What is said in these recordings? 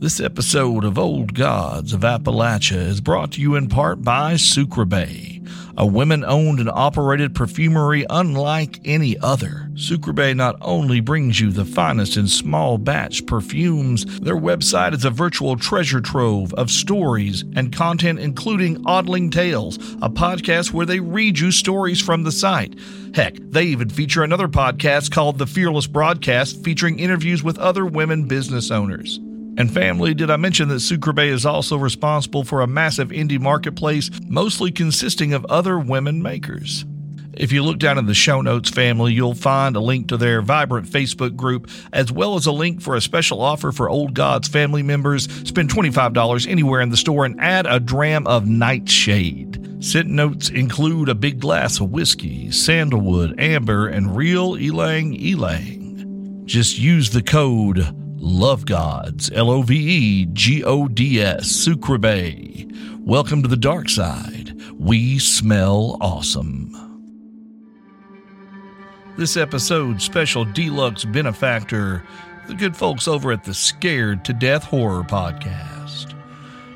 This episode of Old Gods of Appalachia is brought to you in part by Sucreabeille, a women owned and operated perfumery unlike any other. Sucreabeille not only brings you the finest in small batch perfumes, their website is a virtual treasure trove of stories and content, including Oddling Tales, a podcast where they read you stories from the site. Heck, they even feature another podcast called The Fearless Broadcast, featuring interviews with other women business owners. And family, did I mention that Sucreabeille is also responsible for a massive indie marketplace, mostly consisting of other women makers? If you look down in the show notes, family, you'll find a link to their vibrant Facebook group, as well as a link for a special offer for Old Gods family members. Spend $25 anywhere in the store and add a dram of nightshade. Scent notes include a big glass of whiskey, sandalwood, amber, and real ylang ylang. Just use the code Love Gods, L O V E G O D S, Sucreabeille. Welcome to the dark side. We smell awesome. This episode's special deluxe benefactor, the good folks over at the Scared to Death Horror Podcast.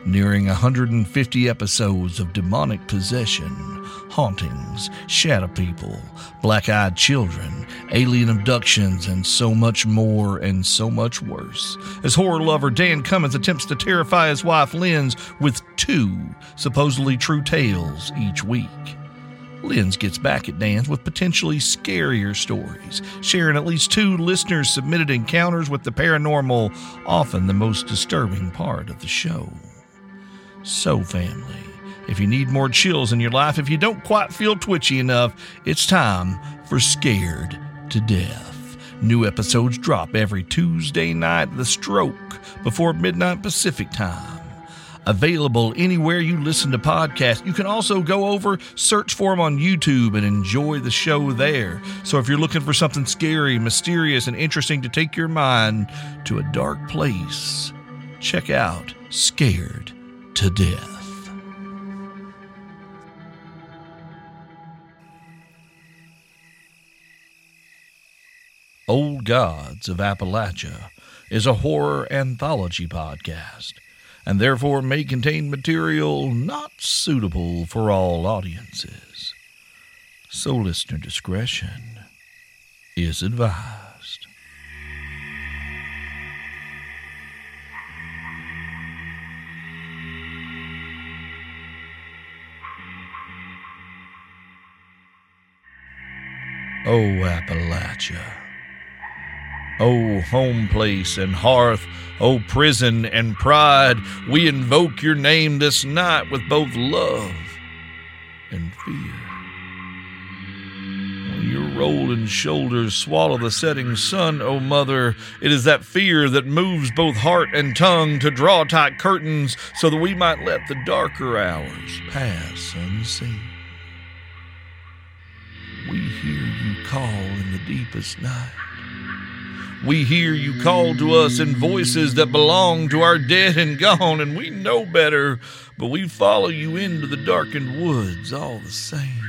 Nearing 150 episodes of demonic possession hauntings, shadow people, black eyed children, alien abductions, and so much more and so much worse. As horror lover Dan Cummins attempts to terrify his wife Linz with two supposedly true tales each week. Linz gets back at Dan's with potentially scarier stories, sharing at least two listeners submitted encounters with the paranormal, often the most disturbing part of the show. So, family, if you need more chills in your life, if you don't quite feel twitchy enough, it's time for Scared to Death. New episodes drop every Tuesday night the stroke before midnight Pacific time. Available anywhere you listen to podcasts. You can also go over, search for them on YouTube, and enjoy the show there. So if you're looking for something scary, mysterious, and interesting to take your mind to a dark place, check out Scared to Death. Old Gods of Appalachia is a horror anthology podcast and therefore may contain material not suitable for all audiences. So listener discretion is advised. Oh, Appalachia. O home place and hearth, O prison and pride, we invoke your name this night with both love and fear. When your rolling shoulders swallow the setting sun, O mother, it is that fear that moves both heart and tongue to draw tight curtains so that we might let the darker hours pass unseen. We hear you call in the deepest night. We hear you call to us in voices that belong to our dead and gone, and we know better, but we follow you into the darkened woods all the same.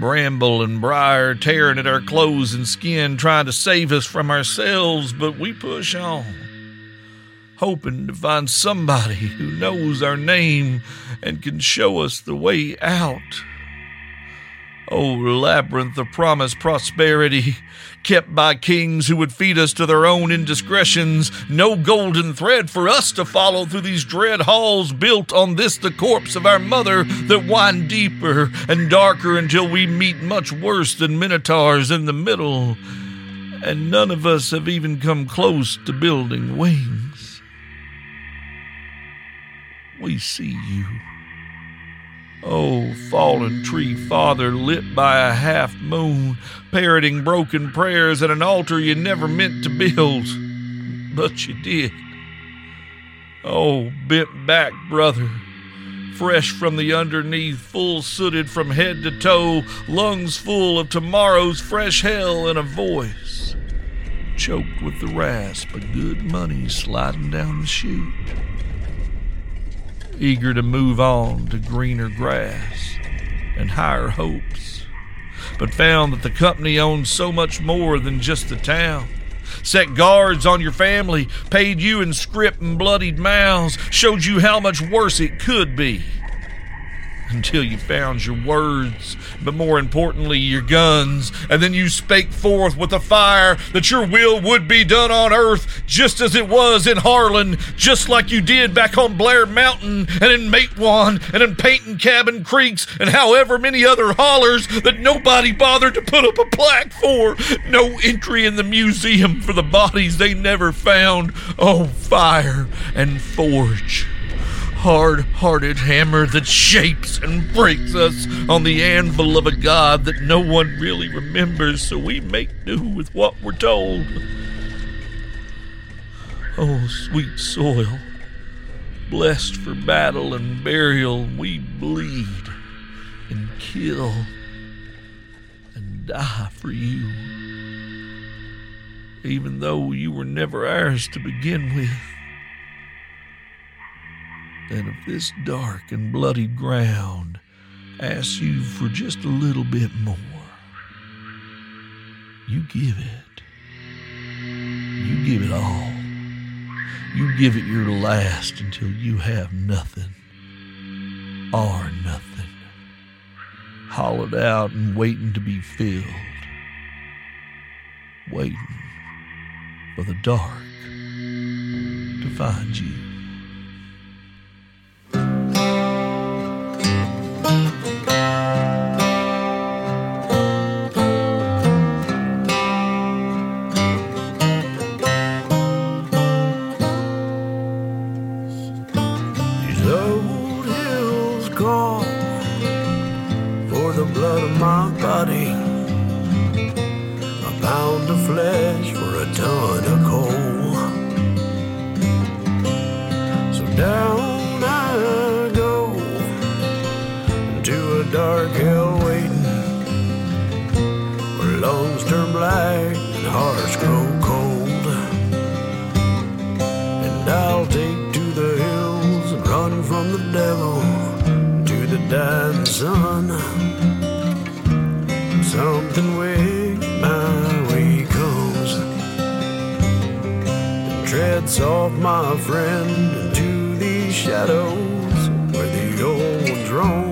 Bramble and briar tearing at our clothes and skin, trying to save us from ourselves, but we push on, hoping to find somebody who knows our name and can show us the way out. Oh, labyrinth of promised prosperity, kept by kings who would feed us to their own indiscretions. No golden thread for us to follow through these dread halls built on this, the corpse of our mother, that wind deeper and darker until we meet much worse than minotaurs in the middle. And none of us have even come close to building wings. We see you. Oh, fallen tree father, lit by a half moon, parroting broken prayers at an altar you never meant to build. but you did. Oh, bent back, brother, fresh from the underneath, full sooted from head to toe, lungs full of tomorrow's fresh hell, and a voice choked with the rasp of good money sliding down the chute. Eager to move on to greener grass and higher hopes, but found that the company owned so much more than just the town. Set guards on your family, paid you in script and bloodied mouths, showed you how much worse it could be until you found your words, but more importantly, your guns, and then you spake forth with a fire that your will would be done on earth just as it was in Harlan, just like you did back on Blair Mountain and in Matewan and in Paint and Cabin Creeks and however many other hollers that nobody bothered to put up a plaque for. No entry in the museum for the bodies they never found. Oh, fire and forge hard hearted hammer that shapes and breaks us on the anvil of a God that no one really remembers, so we make do with what we're told. Oh, sweet soil, blessed for battle and burial, we bleed and kill and die for you, even though you were never ours to begin with and if this dark and bloody ground asks you for just a little bit more, you give it. You give it all. You give it your last until you have nothing or nothing. Hollowed out and waiting to be filled. Waiting for the dark to find you. from the devil to the dying sun. Something way my way comes. And treads off my friend into these shadows where the old drone.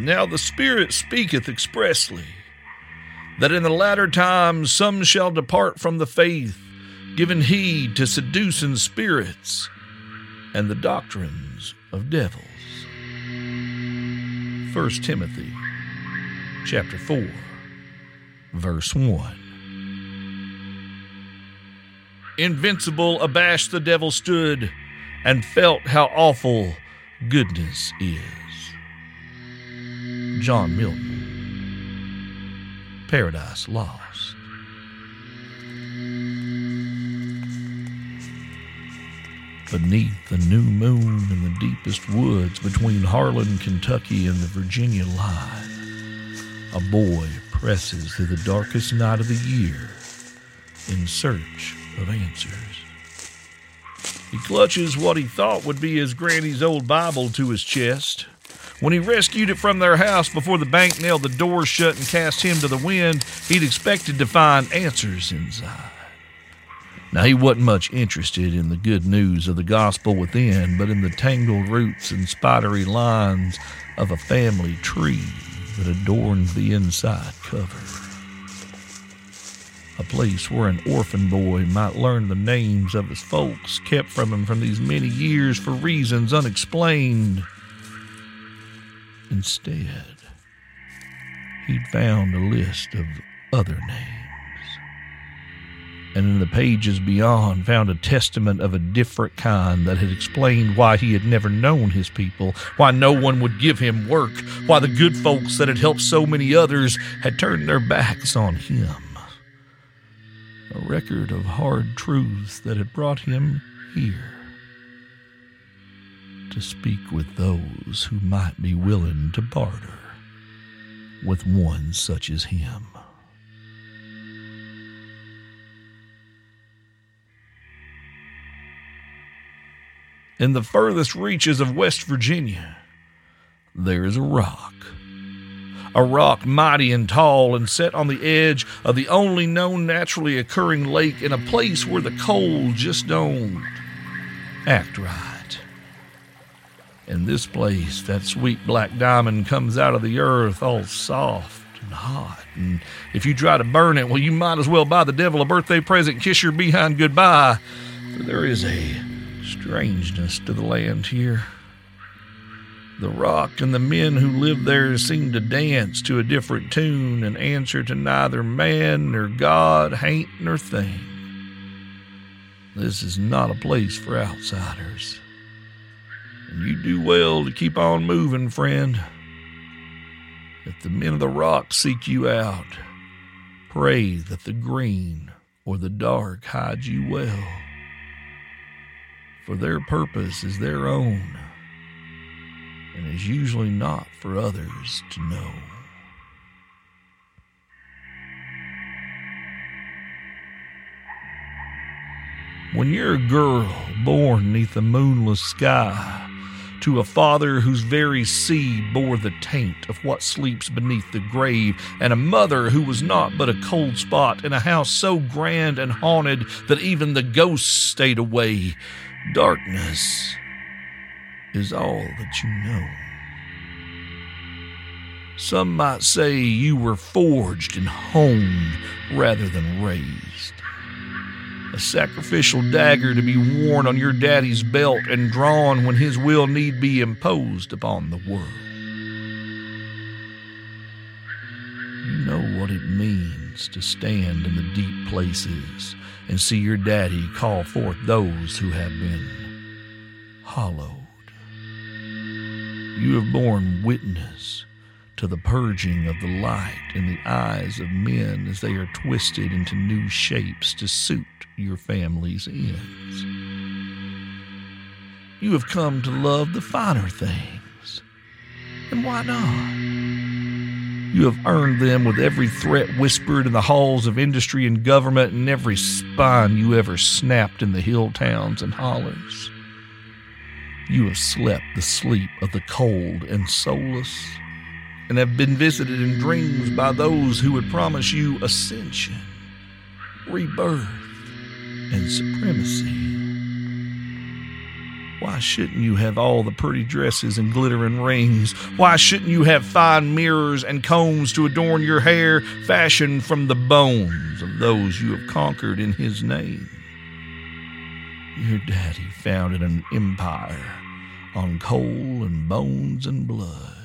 Now the Spirit speaketh expressly, that in the latter times some shall depart from the faith, giving heed to seducing spirits and the doctrines of devils. 1 Timothy chapter 4 verse 1 Invincible abashed the devil stood and felt how awful goodness is. John Milton. Paradise Lost. Beneath the new moon in the deepest woods between Harlan, Kentucky and the Virginia line, a boy presses through the darkest night of the year in search of answers. He clutches what he thought would be his granny's old Bible to his chest when he rescued it from their house before the bank nailed the doors shut and cast him to the wind, he'd expected to find answers inside. Now, he wasn't much interested in the good news of the gospel within, but in the tangled roots and spidery lines of a family tree that adorned the inside cover. a place where an orphan boy might learn the names of his folks kept from him from these many years for reasons unexplained. Instead, he'd found a list of other names and in the pages beyond found a testament of a different kind that had explained why he had never known his people, why no one would give him work, why the good folks that had helped so many others had turned their backs on him. A record of hard truths that had brought him here to speak with those who might be willing to barter with one such as him. in the furthest reaches of West Virginia, there is a rock. A rock mighty and tall and set on the edge of the only known naturally occurring lake in a place where the cold just don't act right. In this place, that sweet black diamond comes out of the earth all soft and hot. And if you try to burn it, well, you might as well buy the devil a birthday present, and kiss your behind goodbye. For there is a strangeness to the land here. The rock and the men who live there seem to dance to a different tune and answer to neither man nor God, haint nor thing. This is not a place for outsiders. You do well to keep on moving, friend. If the men of the rock seek you out, pray that the green or the dark hide you well for their purpose is their own and is usually not for others to know. When you're a girl born neath a moonless sky, to a father whose very seed bore the taint of what sleeps beneath the grave, and a mother who was not but a cold spot in a house so grand and haunted that even the ghosts stayed away, Darkness is all that you know. Some might say you were forged and honed rather than raised. A sacrificial dagger to be worn on your daddy's belt and drawn when his will need be imposed upon the world. You know what it means to stand in the deep places and see your daddy call forth those who have been hollowed. You have borne witness to the purging of the light in the eyes of men as they are twisted into new shapes to suit your family's ends. You have come to love the finer things. And why not? You have earned them with every threat whispered in the halls of industry and government and every spine you ever snapped in the hill towns and hollers. You have slept the sleep of the cold and soulless, and have been visited in dreams by those who would promise you ascension, rebirth, and supremacy. Why shouldn't you have all the pretty dresses and glittering rings? Why shouldn't you have fine mirrors and combs to adorn your hair, fashioned from the bones of those you have conquered in His name? Your daddy founded an empire on coal and bones and blood,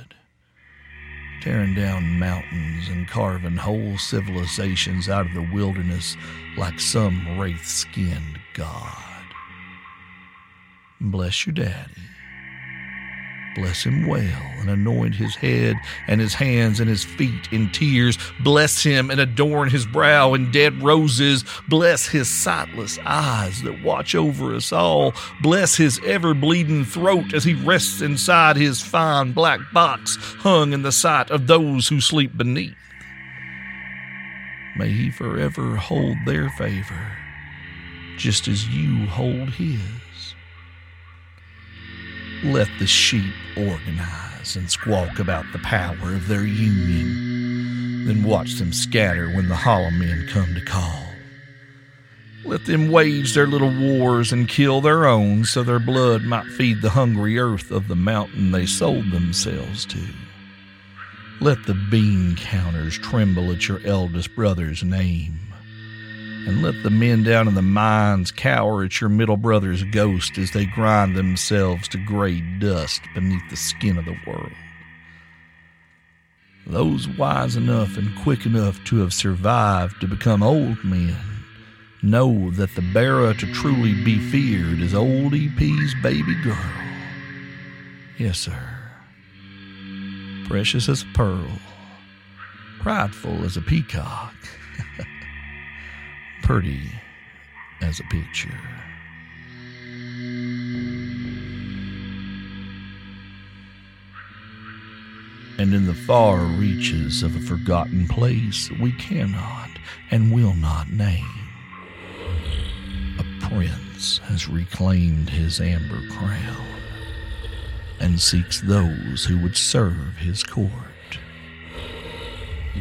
tearing down mountains and carving whole civilizations out of the wilderness like some wraith skinned god. Bless your daddy. Bless him well and anoint his head and his hands and his feet in tears. Bless him and adorn his brow in dead roses. Bless his sightless eyes that watch over us all. Bless his ever bleeding throat as he rests inside his fine black box hung in the sight of those who sleep beneath. May he forever hold their favor just as you hold his. Let the sheep organize and squawk about the power of their union. Then watch them scatter when the hollow men come to call. Let them wage their little wars and kill their own so their blood might feed the hungry earth of the mountain they sold themselves to. Let the bean counters tremble at your eldest brother's name. And let the men down in the mines cower at your middle brother's ghost as they grind themselves to gray dust beneath the skin of the world. Those wise enough and quick enough to have survived to become old men know that the bearer to truly be feared is old EP's baby girl. Yes, sir. Precious as a pearl, prideful as a peacock pretty as a picture. And in the far reaches of a forgotten place we cannot and will not name, a prince has reclaimed his amber crown and seeks those who would serve his court.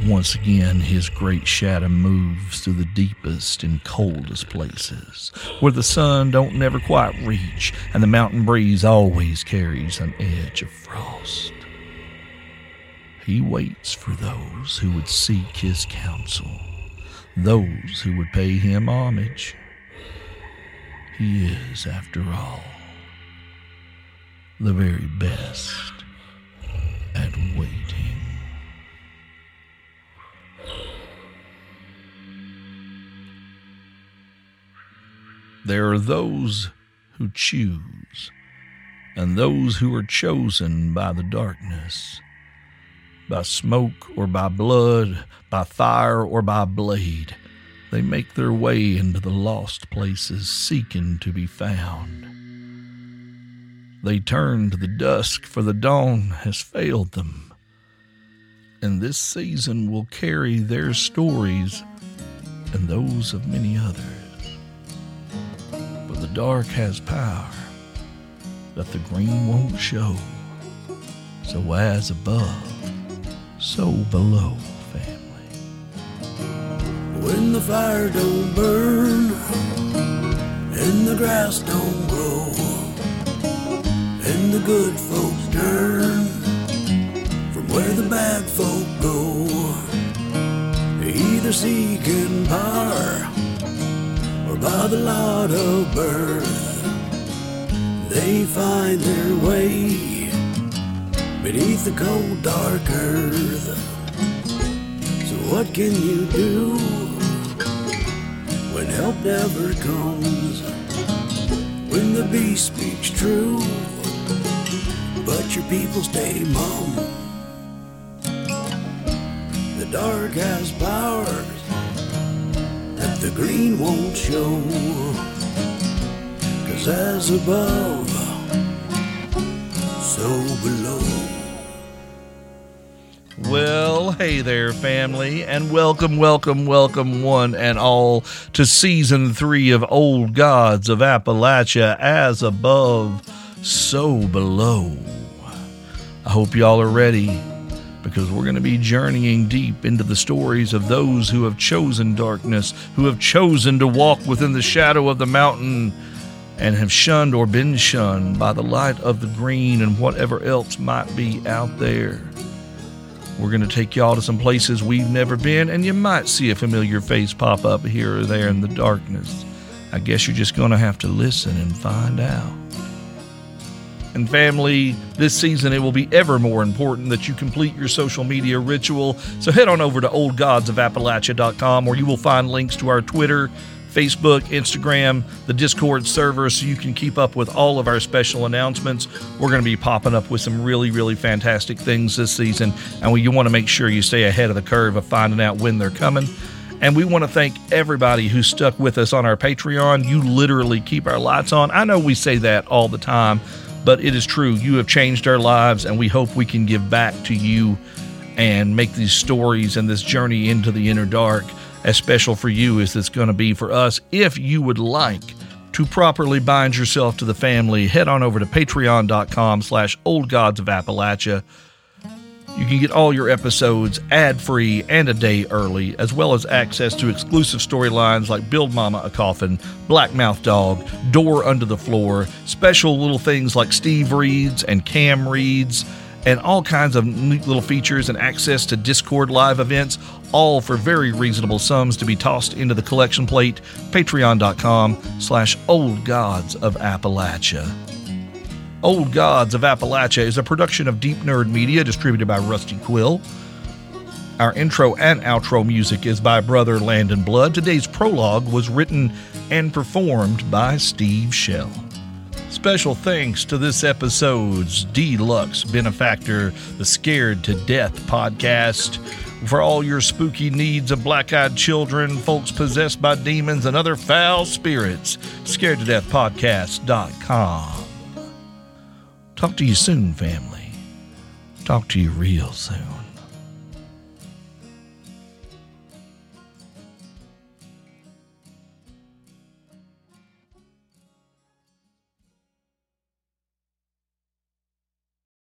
Once again, his great shadow moves through the deepest and coldest places, where the sun don't never quite reach, and the mountain breeze always carries an edge of frost. He waits for those who would seek his counsel, those who would pay him homage. He is, after all, the very best There are those who choose, and those who are chosen by the darkness, by smoke or by blood, by fire or by blade. They make their way into the lost places, seeking to be found. They turn to the dusk, for the dawn has failed them. And this season will carry their stories and those of many others the dark has power that the green won't show. So as above, so below, family. When the fire don't burn and the grass don't grow and the good folks turn from where the bad folk go, either seeking power by the lot of birth, they find their way beneath the cold, dark earth. So, what can you do when help never comes? When the beast speaks true, but your people stay mum. The dark has powers the green won't show. Cause as above, so below. Well, hey there, family, and welcome, welcome, welcome, one and all, to season three of Old Gods of Appalachia as above, so below. I hope y'all are ready because we're going to be journeying deep into the stories of those who have chosen darkness, who have chosen to walk within the shadow of the mountain, and have shunned or been shunned by the light of the green and whatever else might be out there. We're going to take y'all to some places we've never been, and you might see a familiar face pop up here or there in the darkness. I guess you're just going to have to listen and find out and family. This season, it will be ever more important that you complete your social media ritual. So head on over to oldgodsofappalachia.com where you will find links to our Twitter, Facebook, Instagram, the Discord server, so you can keep up with all of our special announcements. We're going to be popping up with some really, really fantastic things this season, and we, you want to make sure you stay ahead of the curve of finding out when they're coming. And we want to thank everybody who stuck with us on our Patreon. You literally keep our lights on. I know we say that all the time, but it is true. You have changed our lives, and we hope we can give back to you and make these stories and this journey into the inner dark as special for you as it's going to be for us. If you would like to properly bind yourself to the family, head on over to patreon.com slash old gods of Appalachia. You can get all your episodes ad free and a day early, as well as access to exclusive storylines like Build Mama a Coffin, Blackmouth Dog, Door Under the Floor, special little things like Steve reads and Cam reads, and all kinds of neat little features and access to Discord live events, all for very reasonable sums to be tossed into the collection plate. Patreon.com slash Old Gods of Appalachia. Old Gods of Appalachia is a production of Deep Nerd Media distributed by Rusty Quill. Our intro and outro music is by Brother Landon Blood. Today's prologue was written and performed by Steve Shell. Special thanks to this episode's deluxe benefactor, the Scared to Death podcast. For all your spooky needs of black eyed children, folks possessed by demons, and other foul spirits, scared to death podcast.com. Talk to you soon, family. Talk to you real soon.